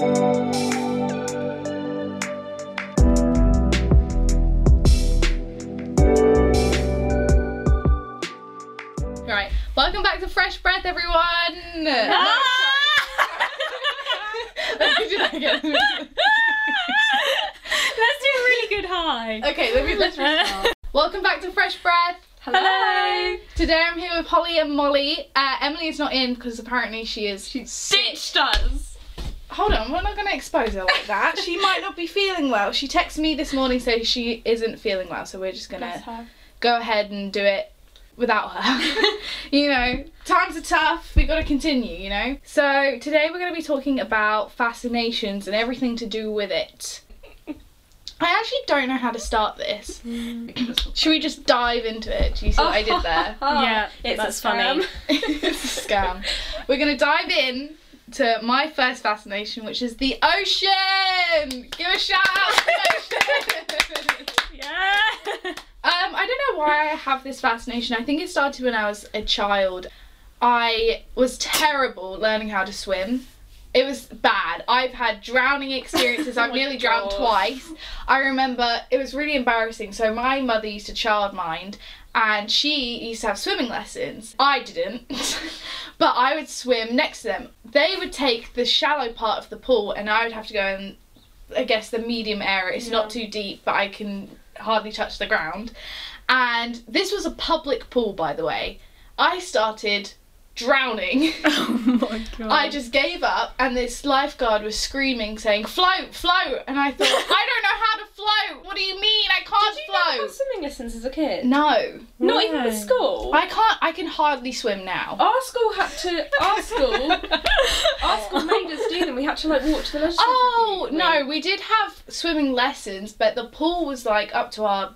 Right, welcome back to Fresh Breath, everyone. Ah! Let me do that again. Let's do a really good high. okay, let me let's restart. Welcome back to Fresh Breath. Hello. Today I'm here with Holly and Molly. Uh, Emily is not in because apparently she is. She's Ditched us. Hold on, we're not going to expose her like that. she might not be feeling well. She texted me this morning saying she isn't feeling well, so we're just going to go ahead and do it without her. you know, times are tough. We got to continue, you know. So today we're going to be talking about fascinations and everything to do with it. I actually don't know how to start this. Mm. Should we just dive into it? Do you see what I did there? Yeah, it's that's a funny. scam. it's a scam. We're going to dive in to my first fascination, which is the ocean. Give a shout out to the ocean. Yeah. Um, I don't know why I have this fascination. I think it started when I was a child. I was terrible learning how to swim. It was bad. I've had drowning experiences. I've Oh my nearly drowned twice. I remember it was really embarrassing. So my mother used to childmind and she used to have swimming lessons. I didn't. but I would swim next to them. They would take the shallow part of the pool and I would have to go in I guess the medium area. It's not too deep, but I can hardly touch the ground. And this was a public pool, by the way. I started drowning. oh my god. I just gave up, and this lifeguard was screaming, saying, "Float, float!" And I thought, "I don't know how to float. What do you mean? I can't Did you never float." have swimming lessons as a kid? No, Not even at school. I can't. I can hardly swim now. Our school had to. Our school. Our school made us do them. We had to like walk to the leisure centre Oh every no, week. we did have swimming lessons, but the pool was like up to our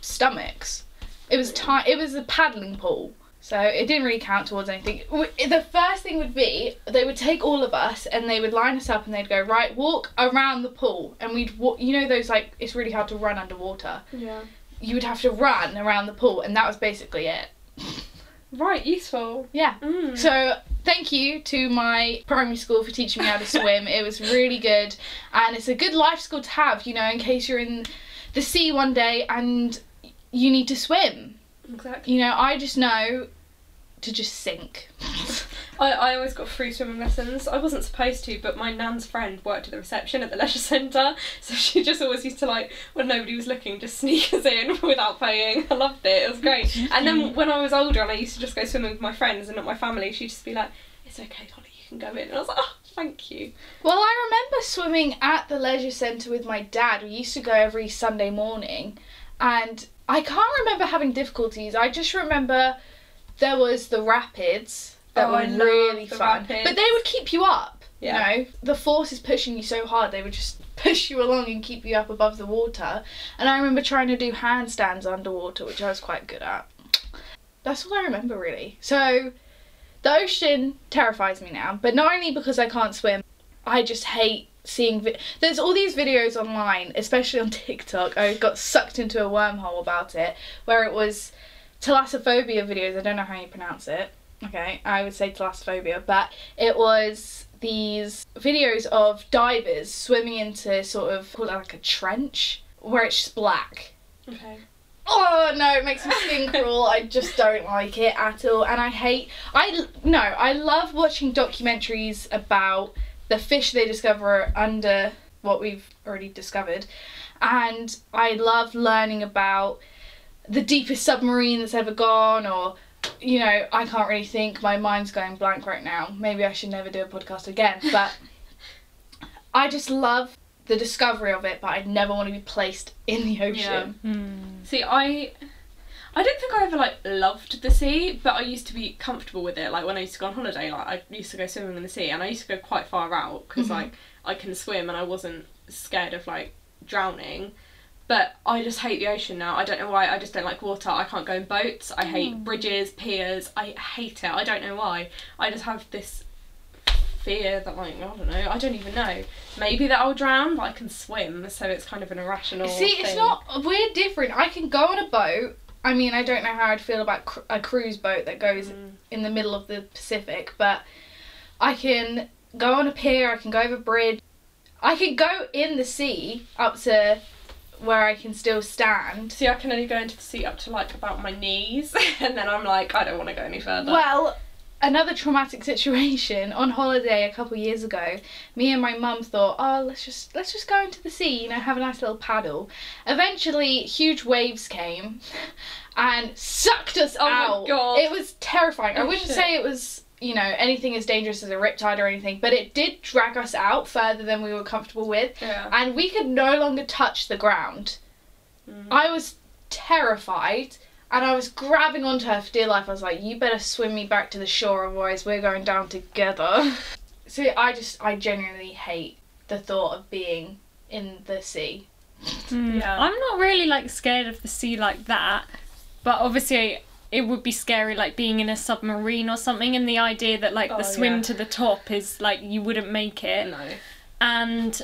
stomachs. It was ti- It was a paddling pool, so it didn't really count towards anything. The first thing would be they would take all of us and they would line us up and they'd go right walk around the pool and we'd walk. You know those like it's really hard to run underwater. Yeah. You would have to run around the pool and that was basically it. Right. Useful. Yeah. Mm. So thank you to my primary school for teaching me how to swim. it was really good, and it's a good life skill to have. You know, in case you're in the sea one day and you need to swim. Exactly. You know, I just know to just sink. I, I always got free swimming lessons. I wasn't supposed to, but my nan's friend worked at the reception at the leisure centre, so she just always used to like when nobody was looking, just sneak us in without paying. I loved it. It was great. And then when I was older and I used to just go swimming with my friends and not my family, she'd just be like, "It's okay, Holly, you can go in." And I was like, "Oh, thank you." well, I remember swimming at the leisure centre with my dad. We used to go every Sunday morning, and I can't remember having difficulties. I just remember there was the rapids that Oh, were I really fun, rapids. but they would keep you up. Yeah. You know, the force is pushing you so hard, they would just push you along and keep you up above the water. And I remember trying to do handstands underwater, which I was quite good at. That's all I remember, really. So, the ocean terrifies me now, but not only because I can't swim, I just hate seeing. Vi- There's all these videos online, especially on TikTok. I got sucked into a wormhole about it, where it was thalassophobia videos. I don't know how you pronounce it. Okay, I would say thalassophobia, but it was these videos of divers swimming into sort of call it like a trench where it's just black. Okay. Oh no, it makes me skin crawl. I just don't like it at all, and I hate. I no, I love watching documentaries about the fish they discover under what we've already discovered, and I love learning about the deepest submarine that's ever gone, or you know, I can't really think. My mind's going blank right now. Maybe I should never do a podcast again, but I just love the discovery of it, but i'd never want to be placed in the ocean. Hmm. See, I I don't think I ever like loved the sea, but I used to be comfortable with it. Like when I used to go on holiday, like I used to go swimming in the sea, and I used to go quite far out because Mhm. like I can swim and I wasn't scared of like drowning. But I just hate the ocean now. I don't know why. I just don't like water. I can't go in boats. I hate bridges, piers. I hate it. I don't know why. I just have this fear that like I don't know. I don't even know. Maybe that I'll drown, but I can swim, so it's kind of an irrational. See, it's not. We're different. I can go on a boat. I mean, I don't know how I'd feel about cr- a cruise boat that goes Mm. in the middle of the Pacific, but I can go on a pier, I can go over a bridge. I can go in the sea up to where I can still stand. See, I can only go into the sea up to like about my knees, and then I'm like, I don't want to go any further. Well, another traumatic situation on holiday a couple years ago. Me and my mum thought, oh, let's just let's just go into the sea, you know, have a nice little paddle. Eventually, huge waves came and sucked us out. Oh my out. God. It was terrifying. I Oh, wouldn't shit. say it was. You know, anything as dangerous as a riptide or anything, but it did drag us out further than we were comfortable with, yeah. and we could no longer touch the ground. Mm. I was terrified and I was grabbing onto her for dear life. I was like, you better swim me back to the shore, otherwise we're going down together. so I just, I genuinely hate the thought of being in the sea. Mm, Yeah. I'm not really like scared of the sea like that, but obviously it would be scary like being in a submarine or something, and the idea that like Oh, the swim yeah. to the top is like you wouldn't make it. no. And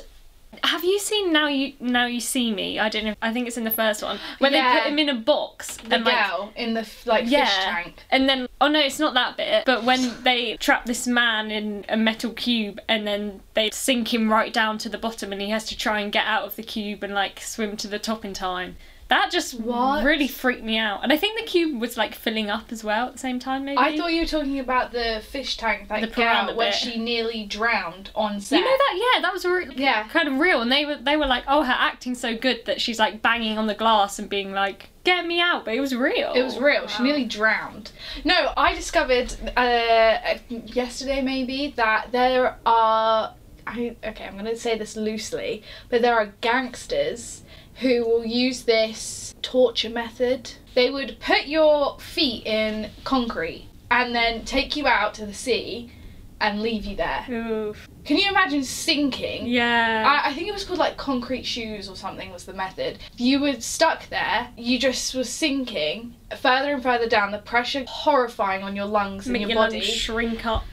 have you seen now you now you see me? I don't know. I think it's in the first one where Yeah. they put him in a box The and like in the like Yeah. fish tank. And then, oh no, it's not that bit. But when they trap this man in a metal cube and then they sink him right down to the bottom and he has to try and get out of the cube and like swim to the top in time. That just What? really freaked me out. And I think the cube was like filling up as well at the same time, maybe. I thought you were talking about the fish tank, that The when she nearly drowned on set. You know that? Yeah, that was re- Yeah. kind of real. And they were they were like, oh, her acting's so good that she's like banging on the glass and being like, get me out. But it was real. It was real. She nearly drowned. No, I discovered uh, yesterday maybe that there are. I, okay, I'm going to say this loosely, but there are gangsters who will use this torture method. They would put your feet in concrete and then take you out to the sea and leave you there. Oof. Can you imagine sinking? Yeah. I, I think it was called like concrete shoes or something was the method. You were stuck there, you just were sinking further and further down, the pressure horrifying on your lungs and Make your, your body. lungs shrink up.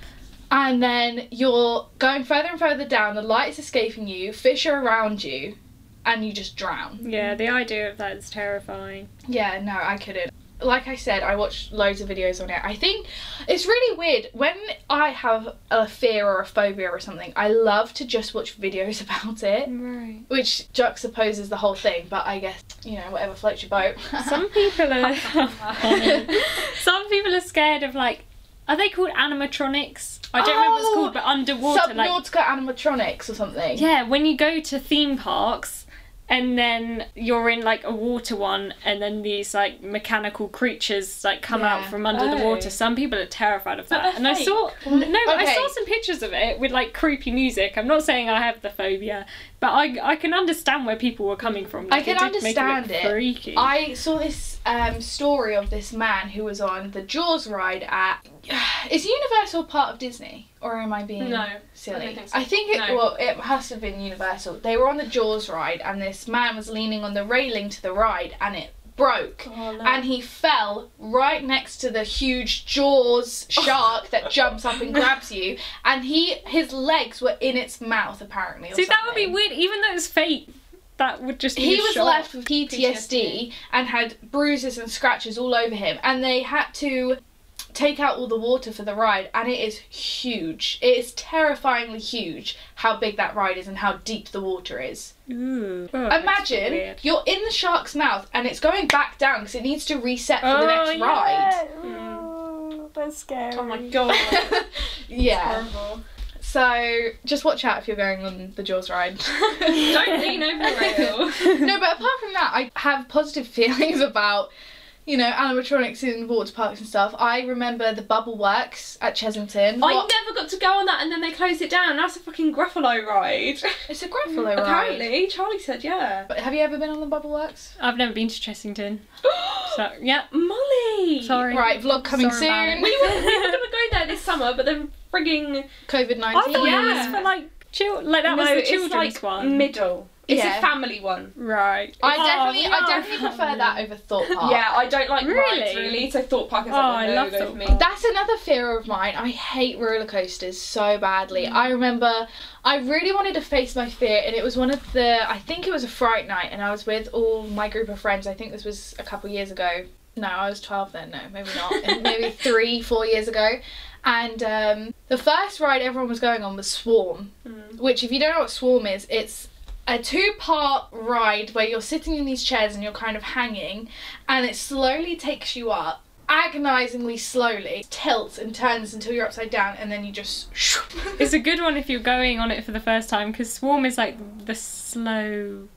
and then you're going further and further down, the light is escaping you, fish are around you, and you just drown. Yeah, the idea of that is terrifying. Yeah, no, I couldn't. Like I said, I watched loads of videos on it. I think it's really weird when I have a fear or a phobia or something. I love to just watch videos about it. Right. which juxtaposes the whole thing. But I guess you know whatever floats your boat. Some people are. some people are scared of like. Are they called animatronics? I don't remember what it's Oh, called, but underwater, like Subnautica animatronics or something. yeah, when you go to theme parks and then you're in like a water one, and then these like mechanical creatures like come out from under the Oh. water. Some people are terrified of that, and I saw no, but I saw some pictures of it with like creepy music. I'm not saying I have the phobia, but I I can understand where people were coming from. I can understand look it. Freaky. I saw this um, story of this man who was on the Jaws ride at. Is Universal part of Disney, or am I being No, silly? I don't think so. I think it No. well, it has to have been Universal. They were on the Jaws ride, and this man was leaning on the railing to the ride, and it broke. Oh, no. and he fell right next to the huge jaws shark that jumps up and grabs you and he his legs were in its mouth apparently See, that would be weird. Even though it's fake, that would just be he was shock. left with PTSD, PTSD. and had bruises and scratches all over him and they had to take out all the water for the ride and it is huge it is terrifyingly huge how big that ride is and how deep the water is Ooh. Oh, imagine weird. you're in the shark's mouth and it's going back down because it needs to reset for the Oh, next yeah. ride Ooh, mm. that's scary. oh my god. yeah. Horrible. So just watch out if you're going on the Jaws ride. Don't lean over the rail. no, but apart from that, I have positive feelings about, you know, animatronics in water parks and stuff. I remember the Bubble Works at Chessington. I What- never got to go on that, and then they closed it down. That's a fucking Gruffalo ride. It's a Gruffalo ride. Apparently, Charlie said yeah. But have you ever been on the Bubble Works? I've never been to Chessington, so yeah. Molly. Sorry. Right, vlog coming Sorry soon. We were, we were gonna go there this summer, but then frigging COVID I thought nineteen. it Yeah. was for like chill. Like that no, was the children's like one. middle. It's Yeah. a family one. right. I Oh, definitely, I are definitely prefer that over Thorpe Park. Yeah, I don't like Really? rides really, so Thorpe Park is Oh, like I a love no-go Thought for me. Park. That's another fear of mine. I hate roller coasters so badly. I remember I really wanted to face my fear, and it was one of the I think it was a Fright night, and I was with all my group of friends. I think this was a couple years ago. No, I was 12 then. No, maybe not. maybe three, four years ago. And um, the first ride everyone was going on was Swarm, Mm. which, if you don't know what Swarm is, it's a two part ride where you're sitting in these chairs and you're kind of hanging, and it slowly takes you up. Agonizingly slowly tilts and turns until you're upside down, and then you just. It's a good one if you're going on it for the first time because Swarm is like the slow.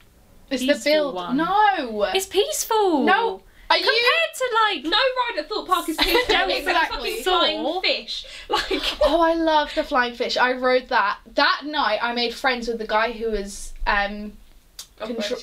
It's the build. one. No! It's peaceful. No, Are compared you? to like No ride at Thorpe Park is. Don't It's exactly. like fucking flying fish. Like. Oh, I love the flying fish. I rode that. That night, I made friends with the guy who was um,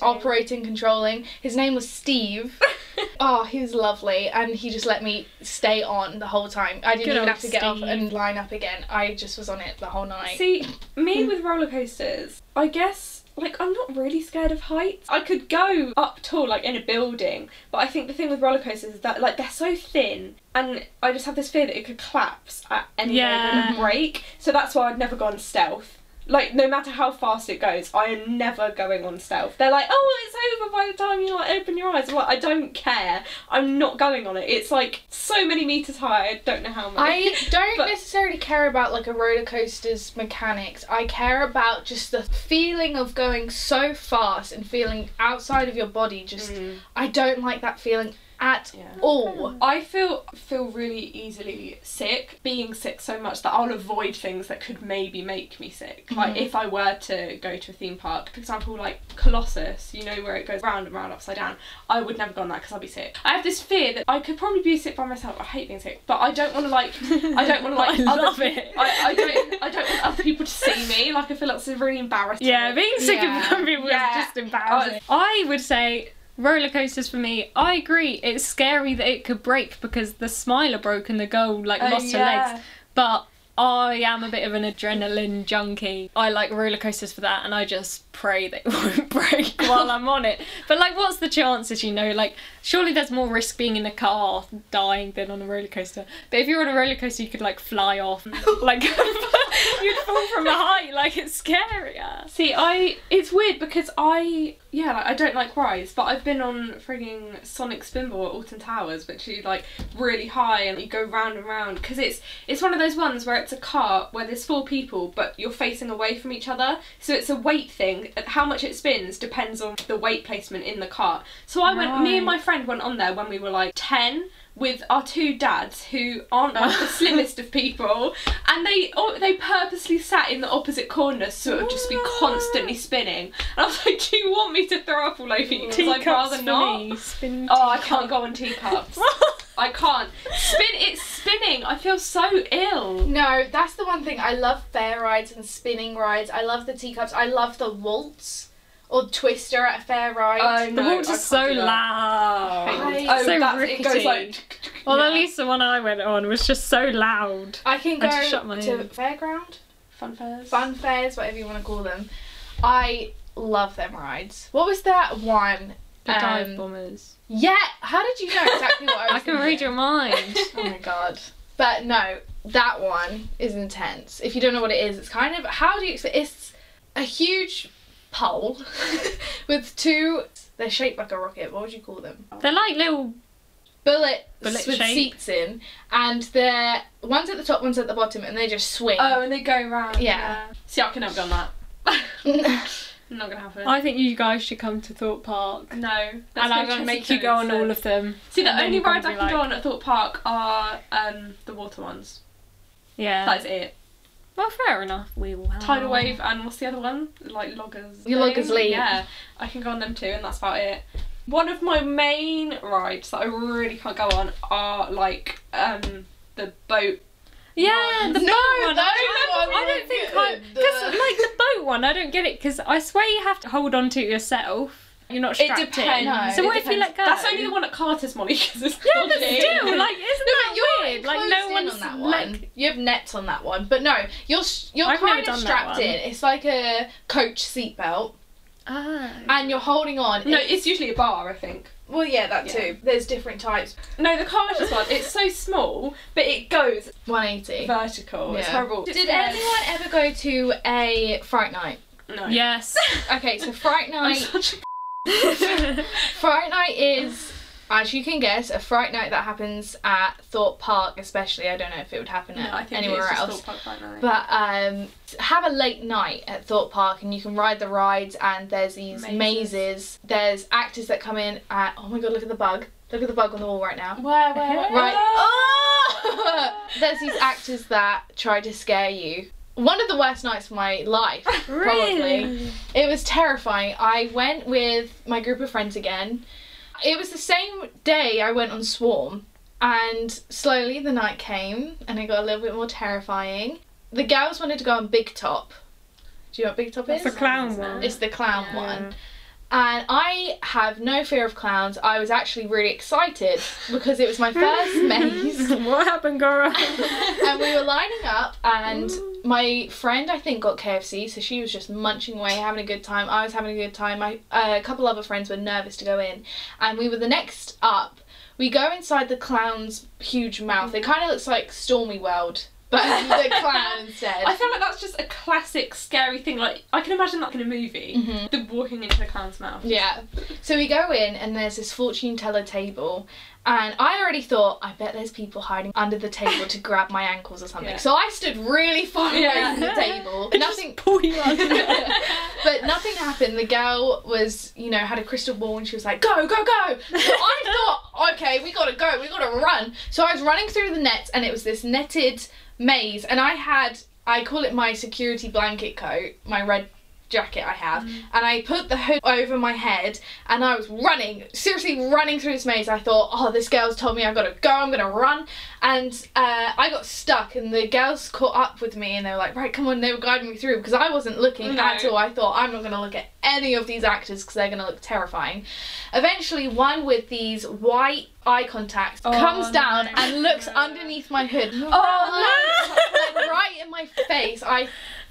operating, controlling. His name was Steve. oh, he was lovely, and he just let me stay on the whole time. I didn't Good even have to get off Steve. and line up again. I just was on it the whole night. See, me with roller coasters, I guess like I'm not really scared of heights. I could go up tall like in a building, but I think the thing with roller coasters is that like they're so thin and I just have this fear that it could collapse at any Yeah. moment and break. So that's why I'd never go on stealth. Like no matter how fast it goes, I am never going on stealth. They're like, oh, it's over by the time you like open your eyes. I don't care. I'm not going on it. It's like so many meters high. I don't know how many. I don't But- necessarily care about like a roller coaster's mechanics. I care about just the feeling of going so fast and feeling outside of your body. Just Mm. I don't like that feeling at Yeah. all. I feel feel really easily sick, being sick so much that I'll avoid things that could maybe make me sick. Like Mhm. if I were to go to a theme park, for example, like Colossus, you know where it goes round and round upside down. I would never go on that because I'd be sick. I have this fear that I could probably be sick by myself. I hate being sick, but I don't want to like. I don't want to like. I other love pe- it. I, I don't. I don't want other people to see me. Like I feel like it's really embarrassing. Yeah, being sick Yeah. in front of people Yeah. is just embarrassing. I would say roller coasters for me. I agree. It's scary that it could break because the Smiler broke and the girl like Oh, lost her legs. But I am a bit of an adrenaline junkie. I like roller coasters for that, and I just pray that it won't break while I'm on it. But like, what's the chances? You know, like surely there's more risk being in a car dying than on a roller coaster. But if you're on a roller coaster, you could like fly off, like you'd fall from a height. Like it's scarier. See, I it's weird because I yeah like, I don't like rides, but I've been on frigging Sonic Spinball at Alton Towers, which is like really high and you go round and round because it's it's one of those ones where it's a cart where there's four people but you're facing away from each other, so it's a weight thing. How much it spins depends on the weight placement in the cart. So I went, me and my friend went on there when we were like ten. With our two dads, who aren't like the slimmest of people, and they oh, they purposely sat in the opposite corners so it would just be oh. constantly spinning. And I was like, "Do you want me to throw up all over you?" Because I'd rather not. Oh, I can't go on teacups. I can't spin. It's spinning. I feel so ill. No, that's the one thing. I love fair rides and spinning rides. I love the teacups. I love the waltz or twister at a fair ride. Oh, The no, waltz I is so can't do that. loud. I- Oh, so that's, it goes rickety. like. Well, Yeah. at least the one I went on was just so loud. I can I go just shut my to ears. fairground, fun fairs. fun fairs, whatever you want to call them. I love them rides. What was that one? The dive Um, bombers. Yeah, how did you know exactly what I was I can read your mind. Oh my god. But no, that one is intense. If you don't know what it is, it's kind of how do you? It's a huge pole with two. They're shaped like a rocket. What would you call them? They're like little. Bullets Bullet with shape. seats in, and they're one's at the top, one's at the bottom, and they just swing. Oh, and they go round. Yeah. See, I can never go on that. Not gonna happen. I think you guys should come to Thorpe Park. no. and I'm going to make you go on all of them. See, the only rides I be can go on at Thorpe Park are um the water ones. Yeah. That's it. Well, fair enough. We will. Tidal Wave and what's the other one? Like Loggers. Your Loggers? Leap. Yeah, I can go on them too, and that's about it. One of my main rides that I really can't go on are like um the boat. Yeah, the No, boat one. those I, ones I don't think I because like the boat one, I don't get it because I swear you have to hold on to it yourself. You're not It depends. in. No, so it what if you let go? That's only the one at Carter's Molly because it's Yeah, but dodgy. still, like, isn't No, that but you're weird? Like, no one's on that one. like. You have nets on that one, but no, you're s- you're I've never kind of done strapped in. It's like a coach seatbelt, Ah. and you're holding on. No, It's- it's usually a bar, I think. well, yeah, that Yeah. too. There's different types. No, the Carter's one. It's so small, but it goes 180. vertical. It's Yeah. horrible. Did anyone ever go to a fright night? No. Yes. Okay, so fright I'm night. fright night is As you can guess, a fright night that happens at Thorpe Park, especially. I don't know if it would happen No, at anywhere else. Thorpe Park Fright Night. But um, have a late night at Thorpe Park and you can ride the rides and there's these mazes. Mazes. There's actors that come in at oh my god, look at the bug. Look at the bug on the wall right now. where, where, where? Right. Oh! there's these actors that try to scare you. One of the worst nights of my life, probably. Really? It was terrifying. I went with my group of friends again. It was the same day I went on Swarm, and slowly the night came and it got a little bit more terrifying. The girls wanted to go on Big Top. Do you know what Big Top That's is? a clown one. It's the clown Yeah. one. And I have no fear of clowns. I was actually really excited because it was my first maze. what happened, Gora? and we were lining up and my friend I think got KFC so she was just munching away having a good time. I was having a good time. My uh, a couple other friends were nervous to go in. And we were the next up. We go inside the clown's huge mouth. It kind of looks like Stormy World but the clown instead I feel like that's just a classic scary thing. Like I can imagine that in a movie. Mhm. The walking into the clown's mouth. Yeah. So we go in and there's this fortune teller table. And I already thought, I bet there's people hiding under the table to grab my ankles or something. Yeah. So I stood really far away Yeah. from the table. It Nothing pull you out. but nothing happened. The girl was, you know, had a crystal ball and she was like, go, go, go. So I thought, okay, we gotta go, we gotta run. So I was running through the nets and it was this netted maze and I had, I call it my security blanket coat, my red jacket I have, and I put the hood over my head and I was running, seriously running through this maze. I thought, oh, this girl's told me I've got to go, I'm going to run. And uh, I got stuck and the girls caught up with me and they were like, right, come on, they were guiding me through because I wasn't looking No. at all. I thought, I'm not going to look at any of these actors because they're going to look terrifying. Eventually, one with these white eye contacts Oh, comes down no. and looks underneath my hood. Oh, like right in my face. I,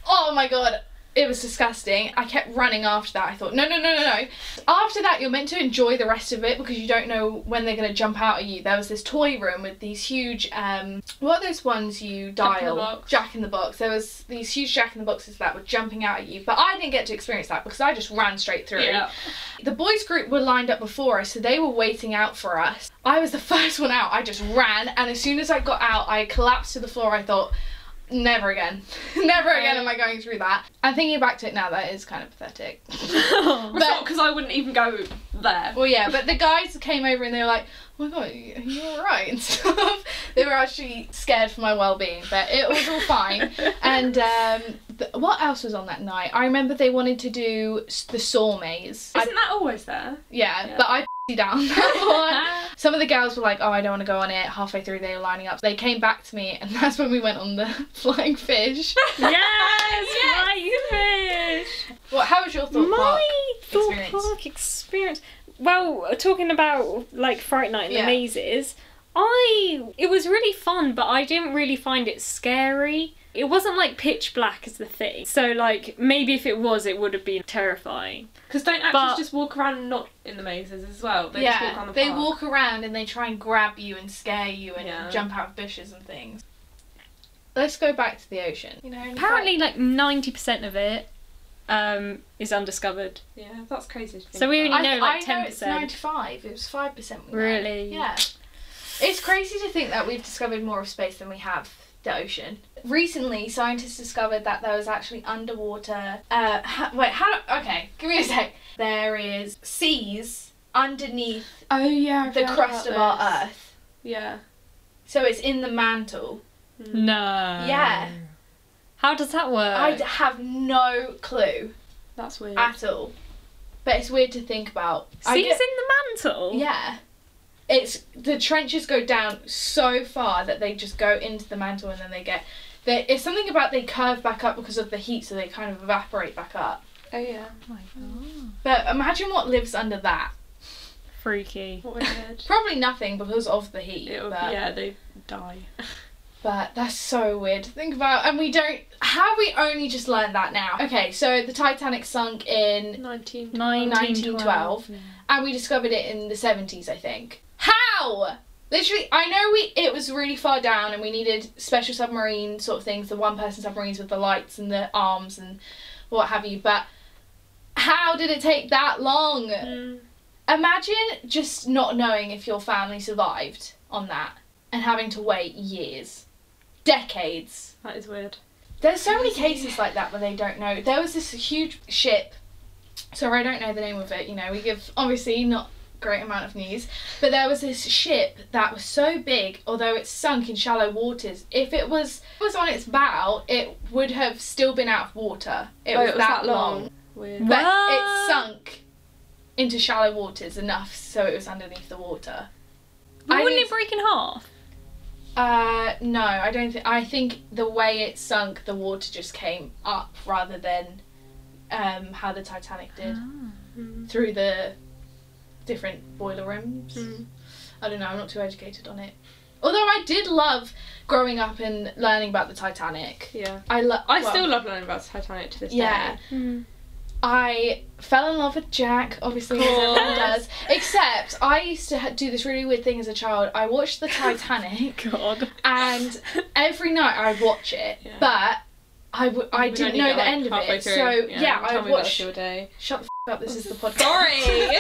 oh my god. It was disgusting. I kept running after that. I thought, no, no, no, no, no. After that, you're meant to enjoy the rest of it because you don't know when they're going to jump out at you. There was this toy room with these huge, um, what are those ones you Jack in the dial? Box. Jack in the Box. There was these huge Jack in the Boxes that were jumping out at you. But I didn't get to experience that because I just ran straight through. Yeah. The boys group were lined up before us, so they were waiting out for us. I was the first one out. I just ran, and as soon as I got out, I collapsed to the floor. I thought, never again. never again am I going through that. And thinking back to it now, that is kind of pathetic. But because I wouldn't even go there. Well, yeah, but the guys came over and they were like, "Oh my god, are you, alright?" and stuff. they were actually scared for my well-being, but it was all fine. and um, th- what else was on that night? I remember they wanted to do the saw maze. Isn't that always there? yeah, Yeah. but I down that one. Some of the girls were like, "Oh, I don't want to go on it." Halfway through, they were lining up. They came back to me, and that's when we went on the flying fish. yes, right fish. Well, how was your thought? My Park Thorpe experience? Park experience. Well, talking about like Fright Night and Yeah. the mazes, I it was really fun, but I didn't really find it scary. It wasn't like pitch black as the thing. So like maybe if it was, it would have been terrifying. Because don't actors But- just walk around not in the mazes as well? They just walk yeah, around the they park. walk around and they try and grab you and scare you and Yeah. jump out of bushes and things. Let's go back to the ocean. You know, Apparently, like ninety percent of it um, is undiscovered. Yeah, that's crazy. To think So we about. only I, know like I ten know it's percent. ninety-five. It was five percent. Really? Yeah. It's crazy to think that we've discovered more of space than we have the ocean. Recently, scientists discovered that there was actually underwater. Uh, ha- wait, how? Okay, give me a sec. There is seas underneath Oh yeah, the crust of our Earth, Yeah. so it's in the mantle. No. Yeah. How does that work? I have no clue That's weird. at all, but it's weird to think about. Seas get- in the mantle. Yeah. It's the trenches go down so far that they just go into the mantle and then they get they it's something about they curve back up because of the heat so they kind of evaporate back up. oh yeah. Oh my god! But imagine what lives under that. Freaky. Weird. Probably nothing because of the heat. It would, but, yeah, they die. but that's so weird to think about and we don't have we only just learned that now. Okay, so the Titanic sunk in 19. 1912. and we discovered it in the 70s, I think. Literally, I know we it was really far down and we needed special submarine sort of things, the one person submarines with the lights and the arms and what have you, but how did it take that long? Mm. Imagine just not knowing if your family survived on that and having to wait years, decades. That is weird. There's so many cases like that where they don't know. There was this huge ship. Sorry, I don't know the name of it. You know, we give obviously not great amount of news, but there was this ship that was so big, although it sunk in shallow waters. If it was was on its bow, it would have still been out of water. It Oh, was, that, long. Weird. But What? it sunk into shallow waters enough so it was underneath the water. But I wouldn't need- it break in half? Uh, no, I don't think. I think the way it sunk, the water just came up rather than um, how the Titanic did Mm. through the different boiler rooms. Mm. I don't know. I'm not too educated on it. Although I did love growing up and learning about the Titanic. Yeah. I love. I still love learning about Titanic to this Yeah. day. I fell in love with Jack, obviously, as everyone Course. does. Except I used to ha- do this really weird thing as a child. I watched the Titanic, God. and every night I'd watch it, Yeah. but I w- I We didn't know the like, end of it. through. So yeah, tell I me about watched. your day. Shut the f- up! This is the podcast. Sorry.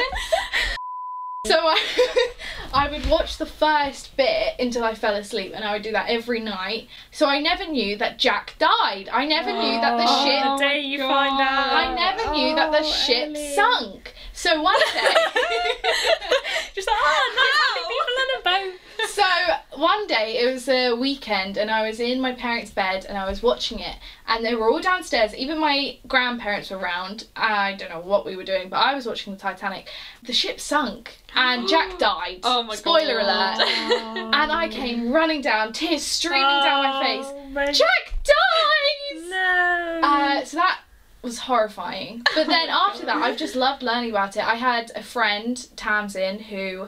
So I, I would watch the first bit until I fell asleep, and I would do that every night. So I never knew that Jack died. I never knew that the Oh, ship. the day you God. find out. I never knew that the Oh, ship Ellie. sunk. So one day. Just like, oh, nice having people on a boat. So one day it was a weekend and I was in my parents' bed and I was watching it and they were all downstairs. Even my grandparents were around. I don't know what we were doing, but I was watching the Titanic. The ship sunk and Jack died. Oh my Spoiler God. alert. And I came running down, tears streaming down my face. Oh, my- Jack dies. No. Uh, so that was horrifying. But then after that, I've just loved learning about it. I had a friend, Tamsin, who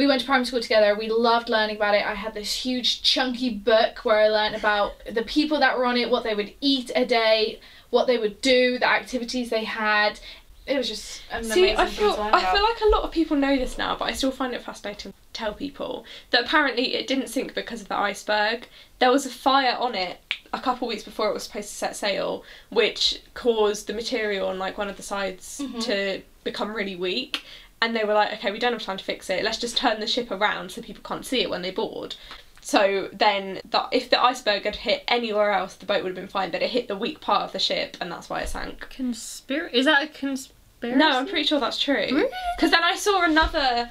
we went to primary school together. We loved learning about it. I had this huge chunky book where I learned about the people that were on it, what they would eat a day, what they would do, the activities they had. It was just See, amazing I feel I feel like a lot of people know this now, but I still find it fascinating to tell people that apparently it didn't sink because of the iceberg. There was a fire on it a couple of weeks before it was supposed to set sail, which caused the material on like one of the sides Mhm. to become really weak. And they were like, okay, we don't have time to fix it. Let's just turn the ship around so people can't see it when they board. So then, the, if the iceberg had hit anywhere else, the boat would have been fine. But it hit the weak part of the ship, and that's why it sank. Conspiracy? Is that a conspiracy? No, I'm pretty sure that's true. Really? Because then I saw another.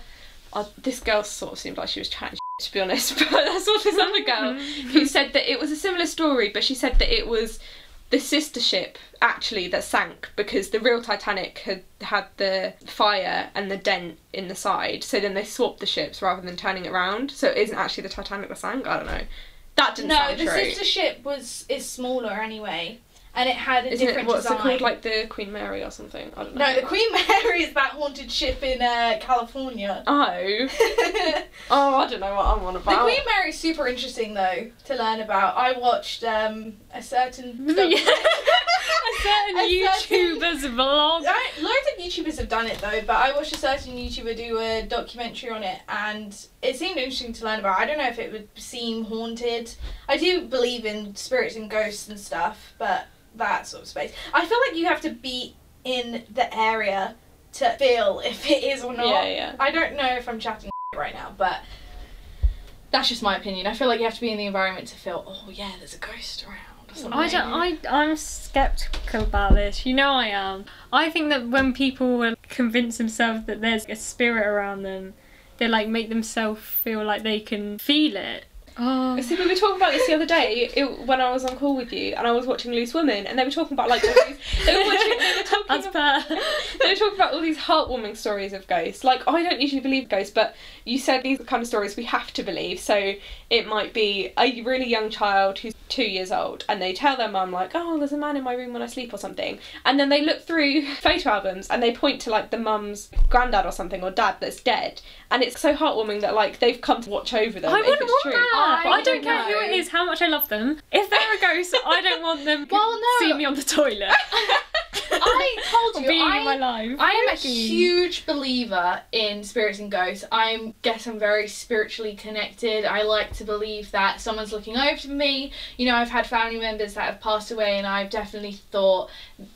Oh, this girl sort of seemed like she was chatting shit, to be honest, but I saw this other mm-hmm. girl who said that it was a similar story, but she said that it was the sister ship actually that sank because the real Titanic had had the fire and the dent in the side, so then they swapped the ships rather than turning it around. So it isn't actually the Titanic that sank. I don't know. That didn't no, the true. sister ship was is smaller anyway, and it had a Isn't it different what's it design. called, like the Queen Mary or something? I don't know. no, the Queen Mary is that haunted ship in uh, California. Oh, oh, I don't know what I'm on about. The Queen Mary is super interesting though to learn about. I watched um, a certain. A certain A certain- YouTuber's vlog. I, loads of YouTubers have done it though, but I watched a certain YouTuber do a documentary on it, and it seemed interesting to learn about. I don't know if it would seem haunted. I do believe in spirits and ghosts and stuff, but that sort of space. I feel like you have to be in the area to feel if it is or not. Yeah, yeah. I don't know if I'm chatting right now, but that's just my opinion. I feel like you have to be in the environment to feel, oh yeah, there's a ghost around. I don't. I. I'm skeptical about this. You know I am. I think that when people convince themselves that there's a spirit around them, they like make themselves feel like they can feel it. Oh. See, we were talking about this the other day it, when I was on call with you, and I was watching Loose Women, and they were talking about like all these. They were, watching, they were talking As about, per. they were talking about all these heartwarming stories of ghosts. Like I don't usually believe ghosts, but you said these kind of stories we have to believe. So it might be a really young child who's two years old, and they tell their mum like, "Oh, there's a man in my room when I sleep" or something, and then they look through photo albums and they point to like the mum's granddad or something or dad that's dead, and it's so heartwarming that like they've come to watch over them. I wouldn't want true. that. Oh, I I, don't don't care who it is, how much I love them. If they're a ghost, I don't want them Well, no. see me on the toilet. I told you, being I- in my life. I am a huge believer in spirits and ghosts. I guess I'm very spiritually connected. I like to believe that someone's looking over me. You know, I've had family members that have passed away, and I've definitely thought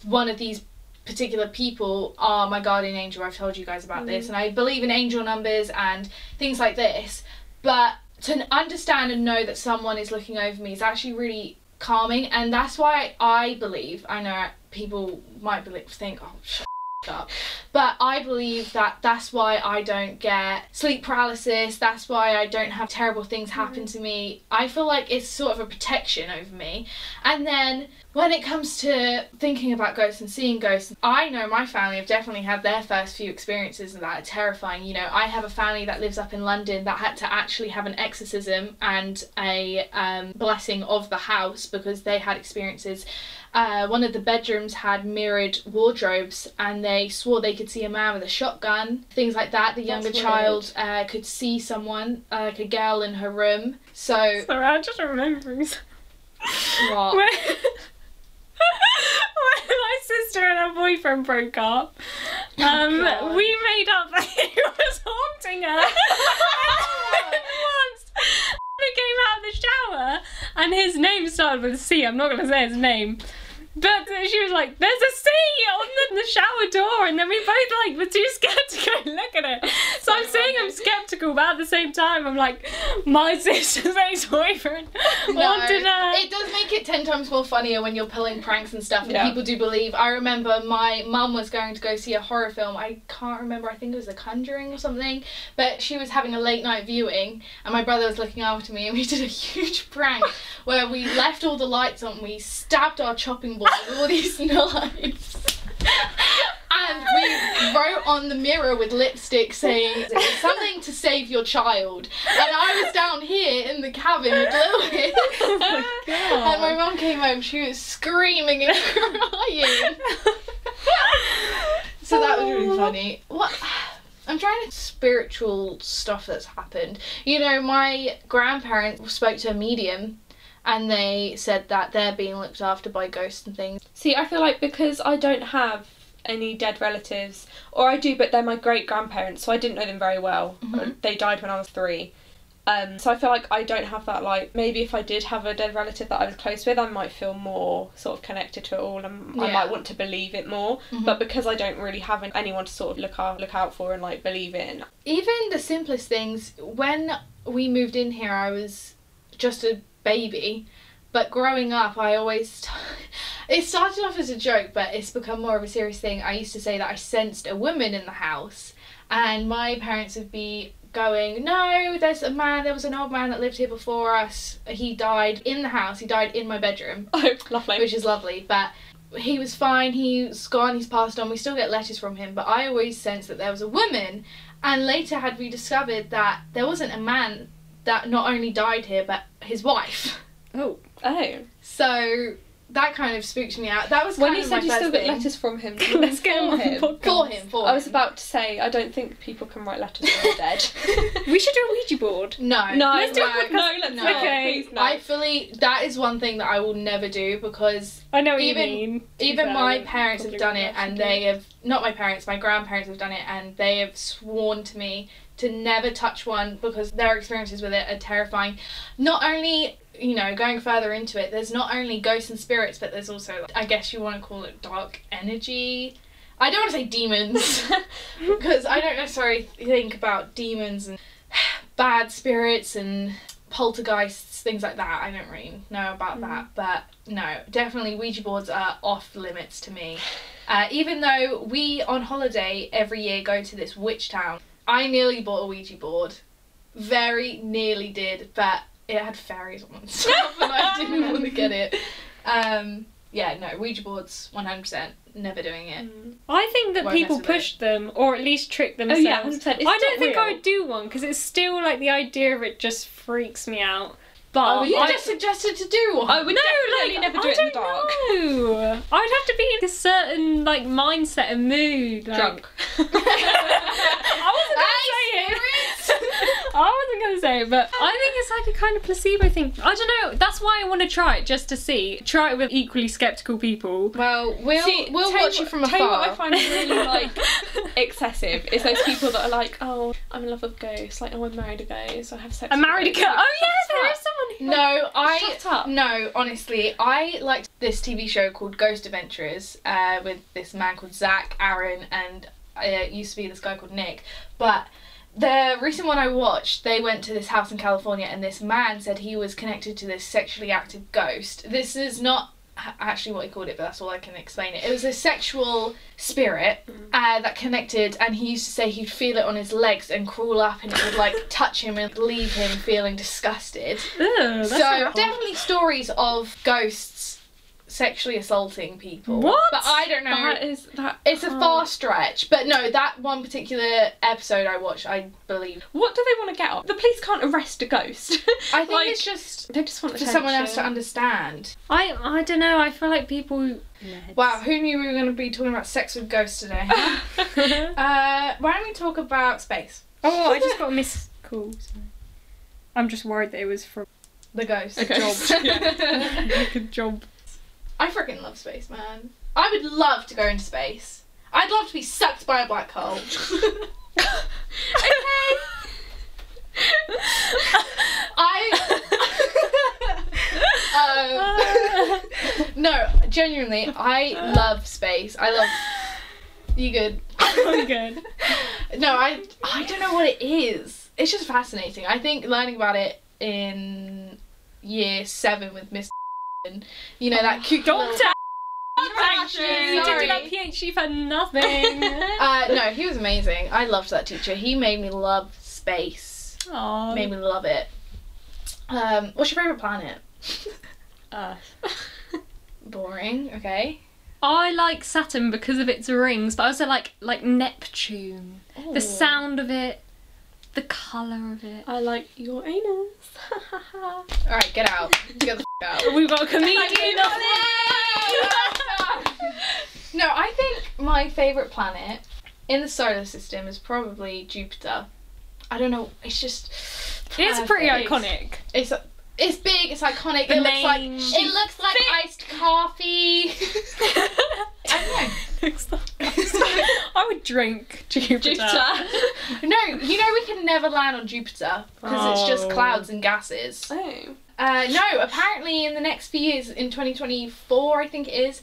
one of these particular people are my guardian angel. I've told you guys about this, mm. and I believe in angel numbers and things like this. But to understand and know that someone is looking over me is actually really calming, and that's why I believe. I know people might believe, think, oh, shut up. But I believe that that's why I don't get sleep paralysis. That's why I don't have terrible things happen mm. to me. I feel like it's sort of a protection over me. And then when it comes to thinking about ghosts and seeing ghosts, I know my family have definitely had their first few experiences and that are terrifying. You know, I have a family that lives up in London that had to actually have an exorcism and a um, blessing of the house because they had experiences. Uh, one of the bedrooms had mirrored wardrobes, and they swore they could see a man with a shotgun, things like that. The younger child uh, could see someone, uh, like a girl in her room. So, Sorry, I'm just remembering. what? when, when my sister and her boyfriend broke up, um, God. we made up that he was haunting her. once he came out of the shower and his name started with C. I'm not going to say his name. But she was like, "There's a a C on the, the shower door," and then we both like were too scared to go look at it. So I'm saying I'm skeptical, but at the same time, I'm like, my sister's ex-boyfriend haunted her. It does make it ten times more funnier when you're pulling pranks and stuff, and Yeah. people do believe. I remember my mum was going to go see a horror film. I can't remember. I think it was The Conjuring or something. But she was having a late night viewing, and my brother was looking after me, and we did a huge prank where we left all the lights on. We stabbed our chopping board all these knives. And we wrote on the mirror with lipstick saying something to save your child. And I was down here in the cabin with Lewis. Oh my And my mum came home, she was screaming and crying. so that was really oh. funny. What I'm trying to spiritual stuff that's happened. You know, my grandparents spoke to a medium and they said that they're being looked after by ghosts and things. See, I feel like because I don't have any dead relatives, or I do, but they're my great grandparents, so I didn't know them very well. Mhm. They died when I was three. Um, so I feel like I don't have that. Like maybe if I did have a dead relative that I was close with, I might feel more sort of connected to it all, and I might want to believe it more. Mhm. But because I don't really have anyone to sort of look out look out for and like believe in, even the simplest things when we moved in here i was just a baby but growing up i always it started off as a joke but it's become more of a serious thing i used to say that i sensed a woman in the house and my parents would be going no there's a man there was an old man that lived here before us he died in the house he died in my bedroom oh lovely. which is lovely. But he was fine. He's gone. He's passed on. We still get letters from him. But I always sensed that there was a woman. And later had we discovered that there wasn't a man that not only died here, but his wife. Oh, oh, So that kind of spooked me out. That was when kind you of said my you still thing. get letters from him, let's get him on the podcast. for him. For I was about to say I don't think people can write letters from the dead. We should do a Ouija board. No. No, Let's do a no, no, let's No. not. Okay. No. I fully. That is one thing that I will never do because I know what Even- you mean. even fair, my parents have done it and actually they have not my parents my grandparents have done it and they have sworn to me to never touch one because their experiences with it are terrifying not only you know going further into it there's not only ghosts and spirits but there's also i guess you want to call it dark energy i don't want to say demons because i don't necessarily think about demons and bad spirits and poltergeists, things like that. I don't really know about that, but no, definitely Ouija boards are off limits to me. Uh, even though we on holiday every year go to this witch town, I nearly bought a Ouija board. Very nearly did, but it had fairies on and stuff, and I didn't want to get it. Um, yeah, no, Ouija boards, 100%, never doing it. I think that Won't people mess with push them or at least trick Oh yeah, 100%. I don't not think I would do one because it's still like the idea of it just freaks me out. But Oh, You I- just suggested to do one. Oh, I would no, definitely like never do I it in the don't dark. know. I'd have to be in a certain like mindset and mood. Like, Drunk. I wasn't gonna say it. spirits! I wasn't gonna say it, but I think it's like a kind of placebo thing. I don't know. That's why I want to try it just to see. Try it with equally skeptical people. Well, we'll See, we'll watch you you from afar. Tell you what I find really like excessive is those people that are like, oh, I'm in love with ghosts. Like, oh, I'm married a ghost. I have sex. I with married a. Like, Oh yes, there is someone No, I shut up. no. Honestly, I liked this TV show called Ghost Adventures uh, with this man called Zach, Aaron, and uh, it used to be this guy called Nick. But the recent one I watched, they went to this house in California, and this man said he was connected to this sexually active ghost. This is not actually what he called it, but that's all I can explain it. It was a sexual spirit uh, that connected, and he used to say he'd feel it on his legs and crawl up, and it would like touch him and leave him feeling disgusted. Ugh, So definitely stories of ghosts sexually assaulting people. What? But I don't know. That is that. it's a far stretch. But no, that one particular episode I watched, I believe. What do they want to get up? The police can't arrest a ghost. I think Like, it's just They just want for someone else to understand. I I don't know. I feel like people. Wow, who knew we were going to be talking about sex with ghosts today? uh, why don't we talk about space? oh, I just got a missed call. so- I'm just worried that it was from The ghost. A ghost, yeah. like a job. I freaking love space, man. I would love to go into space. I'd love to be sucked by a black hole. Okay. I. um, no, genuinely, I love space. I love. You good? I'm good. No, I I don't know what it is. It's just fascinating. I think learning about it in year seven with Miss, you know that cute Doctor. Thank you. Did that PhD for nothing. Uh, no, he was amazing. I loved that teacher. He made me love space. Aw. Made me love it. Um, what's your favorite planet? Earth. Boring. Okay. I like Saturn because of its rings, but I also like like Neptune. Ooh. The sound of it, the colour of it. I like your anus. All right, get out. Get the f- out. We've got a comedian. on no, I think my favorite planet in the solar system is probably Jupiter. I don't know. It's just. It's pretty iconic. It's it's big. It's iconic. The it looks like it looks like iced coffee. I I would drink Jupiter. Jupiter. No, you know we can never land on Jupiter because it's just Oh. clouds and gases. oh. Uh, no, apparently in the next few years, in 2024, I think it is,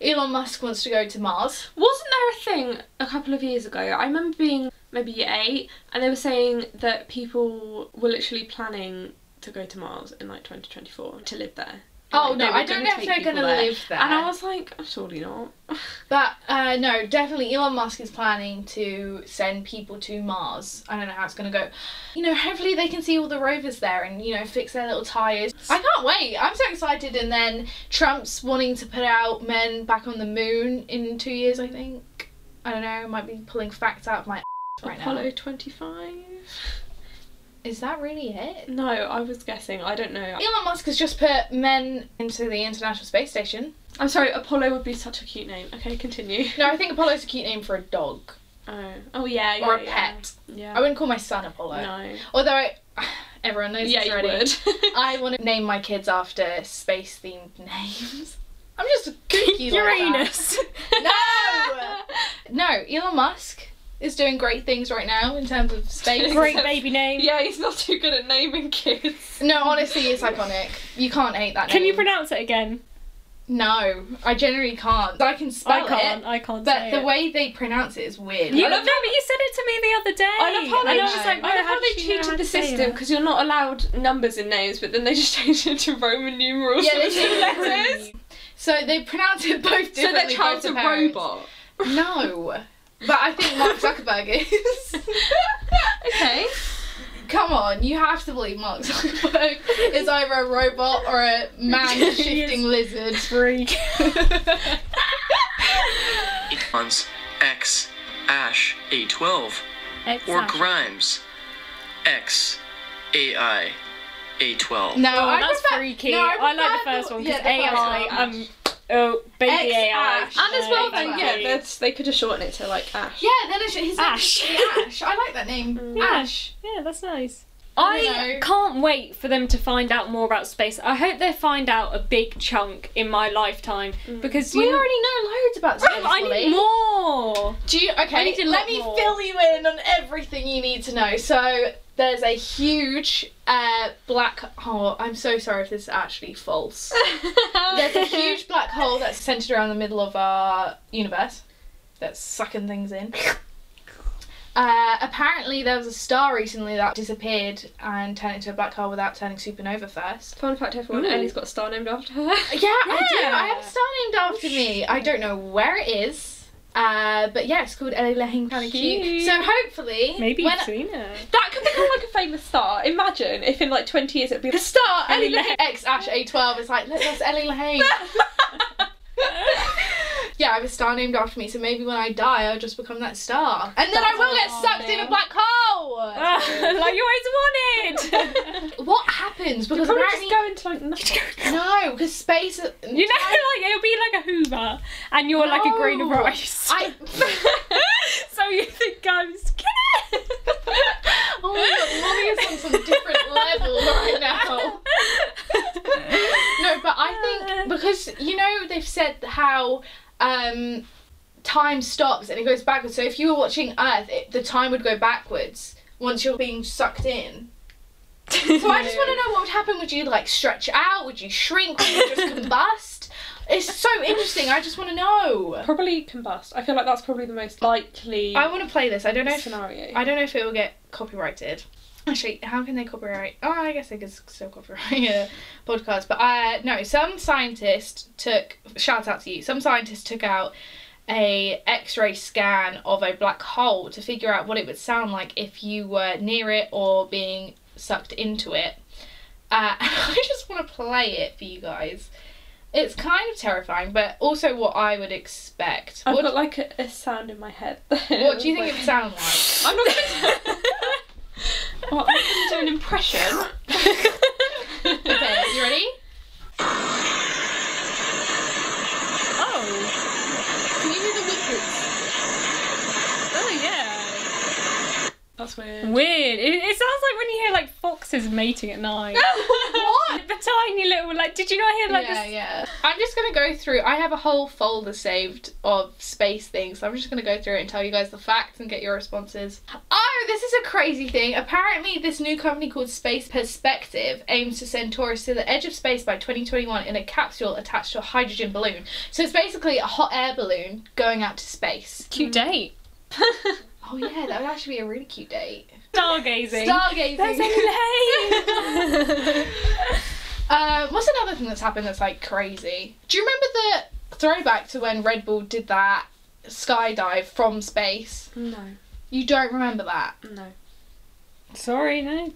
Elon Musk wants to go to Mars. Wasn't there a thing a couple of years ago? I remember being maybe year eight, and they were saying that people were literally planning to go to Mars in like 2024 to live there. Oh Like, no, I don't know if they're gonna there. live there. And I was like, surely not. But uh, no, definitely Elon Musk is planning to send people to Mars. I don't know how it's gonna go. You know, hopefully they can see all the rovers there and you know fix their little tires. I can't wait. I'm so excited. And then Trump's wanting to put out men back on the moon in two years. I think. I don't know. Might be pulling facts out of my right Apollo now. 25. Is that really it? No, I was guessing. I don't know. Elon Musk has just put men into the International Space Station. I'm sorry. Apollo would be such a cute name. Okay, continue. No, I think Apollo's a cute name for a dog Oh. Oh yeah. yeah or a yeah. pet. Yeah. I wouldn't call my son Apollo. No. Although I, everyone knows Yeah, this you already. would. I want to name my kids after space themed names. I'm just kooky Uranus. like that. No, no. Elon Musk is doing great things right now in terms of space. Great baby name. yeah, he's not too good at naming kids. No, honestly, it's iconic. You can't hate that. Name. Can you pronounce it again? No, I generally can't. I can spell I can't. it, I can't but say the it. way they pronounce it is weird. You I know, don't no, but you said it to me the other day. I love how they, and I was like, I love how had they she cheated the system because you're not allowed numbers in names, but then they just changed it to Roman numerals Yeah, they with two letters. So they pronounce it both differently. So their child's both a parents. robot. No, but I think Mark Zuckerberg is. okay. Come on, you have to believe Mark Zuckerberg is either a robot or a man shifting lizard. freak. Ons, X, Ash, A12, or Exactly. Grimes, X, AI, A12. No, Oh, I that's prefer, freaky. No, I, I, like the prefer first one because yeah, the first AI. one. Um, Oh, baby X AI. Ash. And as well, then, yeah, that's, they could have shortened it to like Ash. Yeah, then it's his name Ash. is Ash. I like that name. Yeah. Ash. Yeah, that's nice. I know. can't wait for them to find out more about space. I hope they find out a big chunk in my lifetime because We you know, already know loads about space. I Molly. need more. Do you okay? I need a let lot me more. fill you in on everything you need to know. So there's a huge uh, black hole. I'm so sorry if this is actually false. there's a huge black hole that's centered around the middle of our universe that's sucking things in. Uh, apparently, there was a star recently that disappeared and turned into a black hole without turning supernova first. Fun fact, everyone: Ooh. Ellie's got a star named after her. Yeah, I do. I have a star named after me. I don't know where it is. Uh, but yeah, it's called Ellie Lane. Kind of cute. Cute. So hopefully, Maybe when you've it. That could become like a famous star. Imagine if in like 20 years it'd be the star Ellie Ellie Lane X Ash A12 is like, look, that's Ellie Lane. yeah, I have a star named after me. So maybe when I die, I'll just become that star, and then I will get sucked in a black hole. like you always wanted. what happens? Because Probably apparently, just go into like nothing. no, because space. You know, like it'll be like a Hoover, and you're like a grain of No. rice. I. so you think I'm scared? Oh my god, Molly is on some different level right now. No, but I think because you know they've said how um, time stops and it goes backwards. So if you were watching Earth, it, the time would go backwards once you're being sucked in. So I just want to know what would happen. Would you like stretch out? Would you shrink? Would you just combust? It's so interesting. I just want to know. Probably combust. I feel like that's probably the most likely I want to play this. I don't know if scenario. I don't know if it will get copyrighted. Actually, how can they copyright? Oh, I guess they could still copyright a podcast. But uh, no, some scientist took. Shout out to you. Some scientist took out a X-ray scan of a black hole to figure out what it would sound like if you were near it or being sucked into it. Uh, I just want to play it for you guys. It's kind of terrifying, but also what I would expect. I've What, got like a, a sound in my head. what do you think it would sound like? I'm not going to. Well, I'm going to do an impression. Okay, you ready? Oh, Can you do the whippers? oh yeah. That's weird. Weird. It, it sounds like when you hear like foxes mating at night. what? the tiny little like. Did you not hear like yeah, this? yeah. I'm just gonna go through. I have a whole folder saved of space things. So I'm just gonna go through it and tell you guys the facts and get your responses. Oh, this is a crazy thing. Apparently, this new company called Space Perspective aims to send tourists to the edge of space by 2021 in a capsule attached to a hydrogen balloon. So it's basically a hot air balloon going out to space. Cute hmm. date. Oh yeah, that would actually be a really cute date. Stargazing. Stargazing. There's Elaine. Uh, what's another thing that's happened that's like crazy? Do you remember the throwback to when Red Bull did that skydive from space? No, You don't remember that? no. Sorry, no.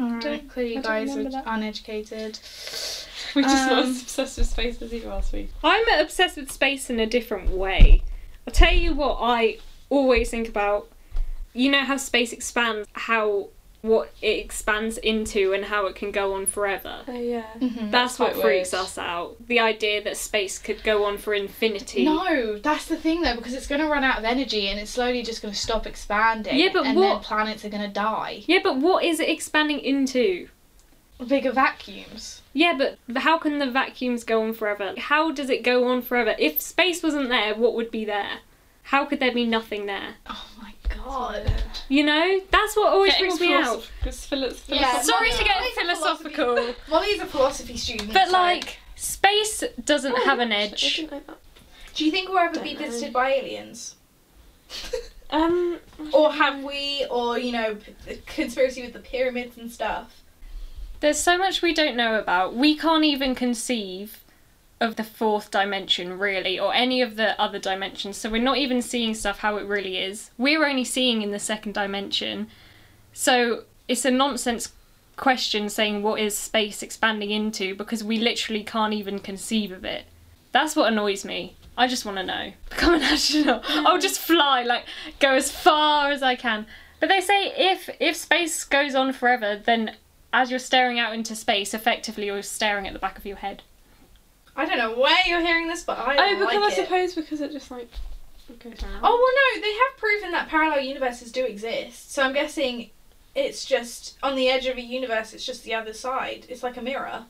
Alright, clearly you I don't guys are that. uneducated. We just not Um, as obsessed with space as you last week. I'm obsessed with space in a different way. I'll tell you what I always think about. You know how space expands, how what it expands into, and how it can go on forever. Oh yeah. Mm-hmm. That's, what freaks weird. us out. The idea that space could go on for infinity. No, that's the thing though, because it's going to run out of energy and it's slowly just going to stop expanding. Yeah, but and then what- planets are going to die. Yeah, but what is it expanding into? Bigger vacuums. Yeah, but how can the vacuums go on forever? How does it go on forever? If space wasn't there, what would be there? How could there be nothing there? Oh my god. You know, that's what always Getting freaks me out. philosoph- philo- Yeah, philosoph- Sorry to get Molly's a philosophical, Molly's a philosophy student. but so- like, space doesn't have an I edge. didn't know that. do you think we'll ever be Don't know. visited by aliens? Um. Or have we, or you know, p- conspiracy with the pyramids and stuff? There's so much we don't know about. We can't even conceive of the fourth dimension, really, or any of the other dimensions. So we're not even seeing stuff how it really is. We're only seeing in the second dimension. So it's a nonsense question saying what is space expanding into because we literally can't even conceive of it. That's what annoys me. I just want to know. Become an astronaut. I'll just fly, like go as far as I can. But they say if if space goes on forever, then as you're staring out into space, effectively you're staring at the back of your head. I don't know where you're hearing this, but I Oh, because like I it. suppose because it just like goes around. Oh well, no, they have proven that parallel universes do exist. So I'm guessing it's just on the edge of a universe. It's just the other side. It's like a mirror.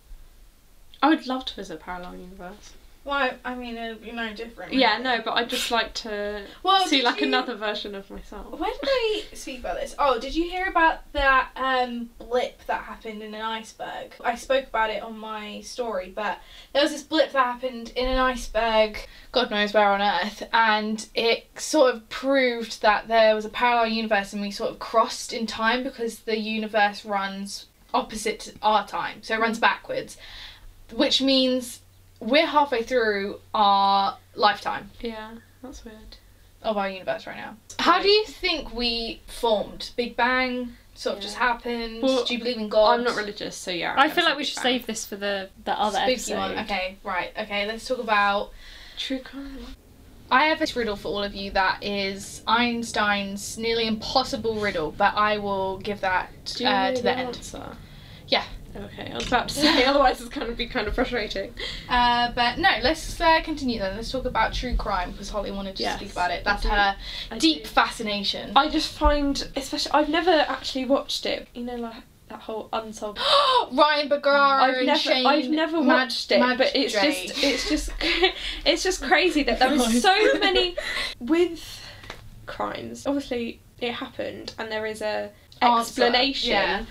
I would love to visit a parallel universe. Well, I mean, it'd be no different. Yeah, no, but I'd just like to Well, see like you- another version of myself. When did I speak about this? Oh, did you hear about that um, blip that happened in an iceberg? I spoke about it on my story, but there was this blip that happened in an iceberg, God knows where on Earth, and it sort of proved that there was a parallel universe and we sort of crossed in time because the universe runs opposite to our time, so it runs backwards, which means we're halfway through our lifetime Yeah, that's weird. of our universe right now. How do you think we formed? Big Bang sort of just happened. Well, do you believe in God? I'm not religious, so yeah. I'm I feel like we should Bang. save this for the the other Spooky episode. one. Okay, right. Okay, let's talk about. True crime. I have a riddle for all of you that is Einstein's nearly impossible riddle, but I will give that Do you uh, know to the end. answer? Yeah. Okay, I was about to say, otherwise it's going to be kind of frustrating. Uh, but no, let's uh, continue then. Let's talk about true crime because Holly wanted to Yes, speak about it. That's her I deep do. fascination. I just find, especially, I've never actually watched it. You know, like that whole unsolved. Ryan Bergara I've and never, Shane I've never Mad- watched it, but it's Madre. just, it's just, it's just crazy that there are so many with crimes. Obviously, it happened, and there is a Answer, explanation. yeah.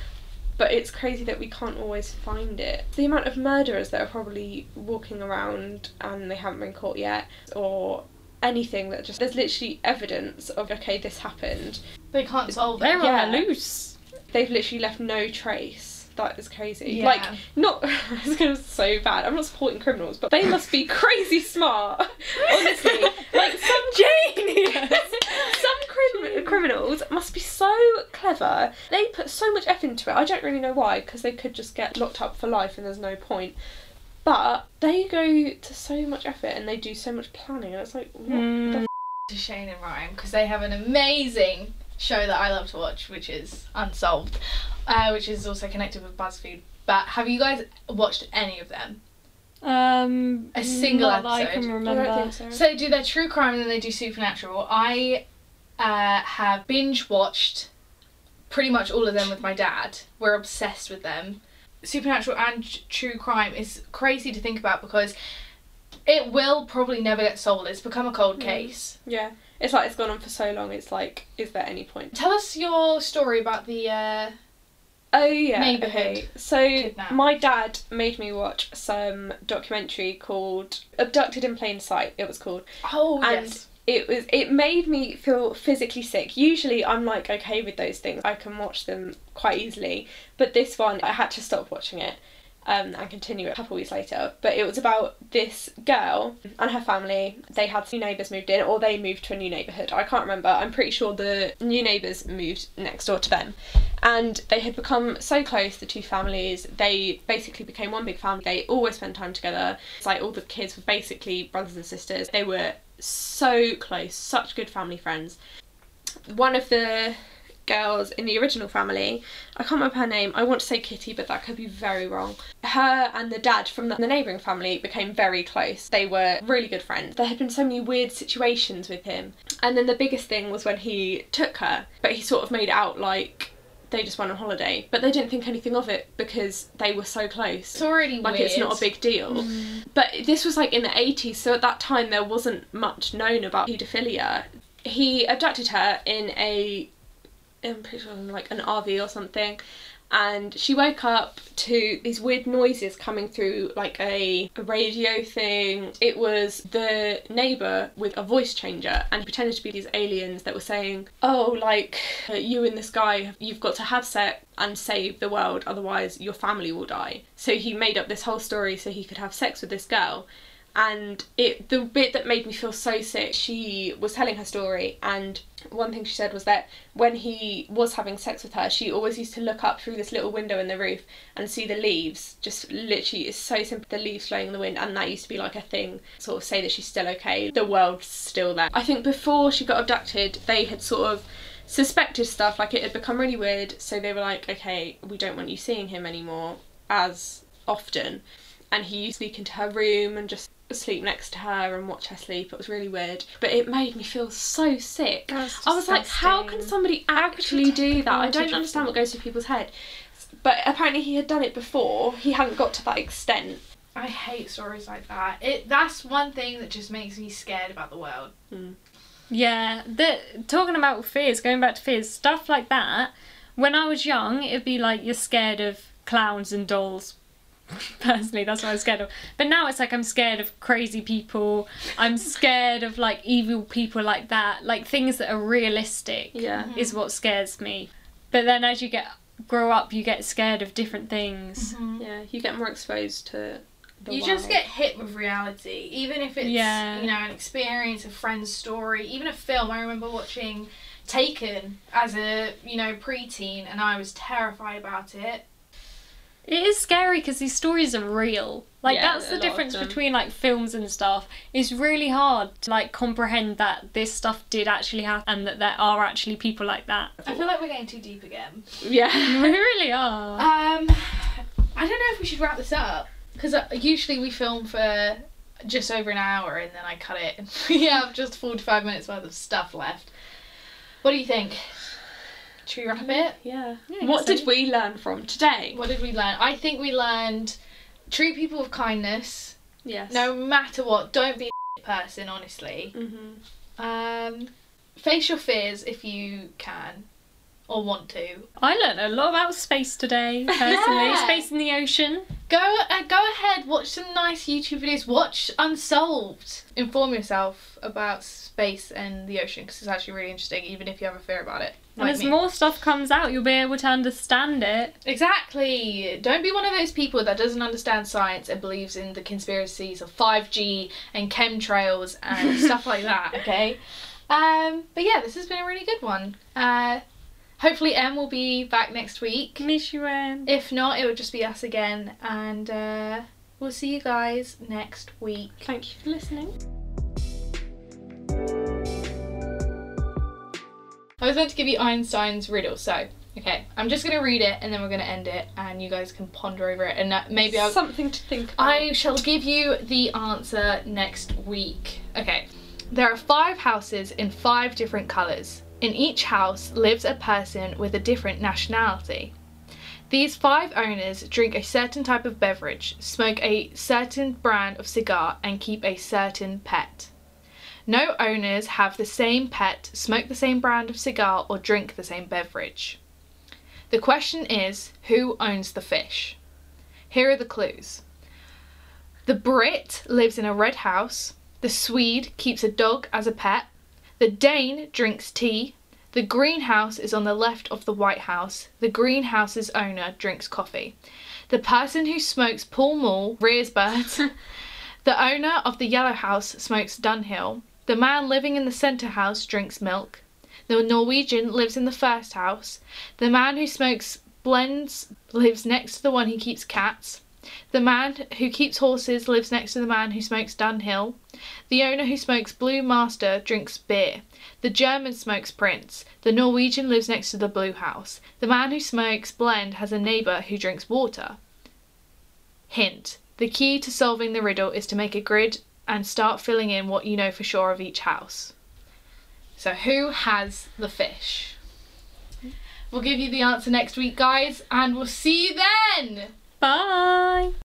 But it's crazy that we can't always find it. The amount of murderers that are probably walking around and they haven't been caught yet, or anything that just there's literally evidence of okay this happened. They can't solve it. They're Yeah. on the loose. They've literally left no trace. That is crazy. Yeah. Like not it's gonna so bad. I'm not supporting criminals, but they must be crazy smart. Honestly, like some genius. some crim- criminals must be so clever. They put so much effort into it. I don't really know why, because they could just get locked up for life and there's no point. But they go to so much effort and they do so much planning, and it's like, what Mm. the to Shane and Ryan because they have an amazing show that I love to watch, which is Unsolved, uh, which is also connected with BuzzFeed. But have you guys watched any of them? Um, A single not that I episode. can I remember. don't think so. So they do their true crime and then they do supernatural. I uh, have binge watched pretty much all of them with my dad. We're obsessed with them. Supernatural and true crime is crazy to think about because it will probably never get solved. It's become a cold Mm. case. Yeah, it's like it's gone on for so long. It's like, is there any point? Tell us your story about the. Uh, Oh yeah. Neighbourhood Okay. So kidnap. my dad made me watch some documentary called "Abducted in Plain Sight." It was called. oh And yes. It was. It made me feel physically sick. Usually, I'm like okay with those things. I can watch them quite easily. But this one, I had to stop watching it. Um, and continue it a couple weeks later. But it was about this girl and her family. They had new neighbours moved in, or they moved to a new neighbourhood. I can't remember. I'm pretty sure the new neighbours moved next door to them. And they had become so close, the two families. They basically became one big family. They always spent time together. It's like all the kids were basically brothers and sisters. They were so close, such good family friends. One of the girls in the original family, I can't remember her name. I want to say Kitty, but that could be very wrong. Her and the dad from the, the neighbouring family became very close. They were really good friends. There had been so many weird situations with him. And then the biggest thing was when he took her, but he sort of made it out like they just went on holiday, but they didn't think anything of it because they were so close It's already weird. like weird. it's not a big deal. Mm. But this was like in the 80s, so at that time there wasn't much known about paedophilia. He abducted her in a, I'm pretty sure like an RV or something, and she woke up to these weird noises coming through like a, a radio thing. It was the neighbour with a voice changer, and he pretended to be these aliens that were saying, "Oh, like uh, you and this guy, you've got to have sex and save the world, otherwise your family will die." So he made up this whole story so he could have sex with this girl. And it the bit that made me feel so sick, she was telling her story and one thing she said was that when he was having sex with her, she always used to look up through this little window in the roof and see the leaves. Just literally, it's so simple. The leaves flowing in the wind, and that used to be like a thing. Sort of say that she's still okay. The world's still there. I think before she got abducted, they had sort of suspected stuff. Like it had become really weird, so they were like, okay, we don't want you seeing him anymore as often. And he used to sneak into her room and just sleep next to her and watch her sleep. It was really weird, but it made me feel so sick. I was like, how can somebody actually do that? I don't understand what goes through people's head. But apparently he had done it before. He hadn't got to that extent. I hate stories like that. It that's one thing that just makes me scared about the world. Hmm. Yeah, the talking about fears, going back to fears, stuff like that. When I was young, it'd be like you're scared of clowns and dolls. Personally, that's what I was scared of. But now it's like I'm scared of crazy people. I'm scared of like evil people like that. Like things that are realistic Yeah. Mm-hmm. is what scares me. But then as you get grow up, you get scared of different things. Mm-hmm. Yeah, you get more exposed to. The you just get hit with reality, even if it's Yeah. you know an experience, a friend's story, even a film. I remember watching Taken as a you know preteen, and I was terrified about it. It is scary because these stories are real. Like Yeah, that's the difference between like films and stuff. It's really hard to like comprehend that this stuff did actually happen and that there are actually people like that. I feel like we're getting too deep again. Yeah. we really are. Um, I don't know if we should wrap this up because usually we film for just over an hour and then I cut it and we have just forty-five minutes worth of stuff left. What do you think? Should we wrap it? Yeah. Yeah, what guess did so. we learn from today? What did we learn? I think we learned treat people with kindness, Yes. no matter what. Don't be a person, honestly. Mhm. Um, face your fears if you can or want to. I learned a lot about space today, personally. Yeah. Space in the ocean. Go uh, go ahead, watch some nice YouTube videos. Watch Unsolved. Inform yourself about space and the ocean because it's actually really interesting, even if you have a fear about it. And as me. more stuff comes out, you'll be able to understand it. Exactly. Don't be one of those people that doesn't understand science and believes in the conspiracies of 5G and chemtrails and stuff like that, okay? Um, but yeah, this has been a really good one. Uh, hopefully, Em will be back next week. Miss you, Em. If not, it will just be us again, and uh, we'll see you guys next week. Thank you for listening. I was meant to give you Einstein's riddle, so okay, I'm just gonna read it and then we're gonna end it, and you guys can ponder over it, and maybe I'll. something to think about. I shall give you the answer next week. Okay. There are five houses in five different colours. In each house lives a person with a different nationality. These five owners drink a certain type of beverage, smoke a certain brand of cigar, and keep a certain pet. No owners have the same pet, smoke the same brand of cigar, or drink the same beverage. The question is who owns the fish? Here are the clues. The Brit lives in a red house. The Swede keeps a dog as a pet. The Dane drinks tea. The greenhouse is on the left of the White House. The greenhouse's owner drinks coffee. The person who smokes Pall Mall rears birds. the owner of the Yellow House smokes Dunhill. The man living in the centre house drinks milk. The Norwegian lives in the first house. The man who smokes blends lives next to the one who keeps cats. The man who keeps horses lives next to the man who smokes Dunhill. The owner who smokes Blue Master drinks beer. The German smokes Prince. The Norwegian lives next to the Blue House. The man who smokes Blend has a neighbour who drinks water. Hint. The key to solving the riddle is to make a grid and start filling in what you know for sure of each house. So, who has the fish? We'll give you the answer next week, guys, and we'll see you then! Bye.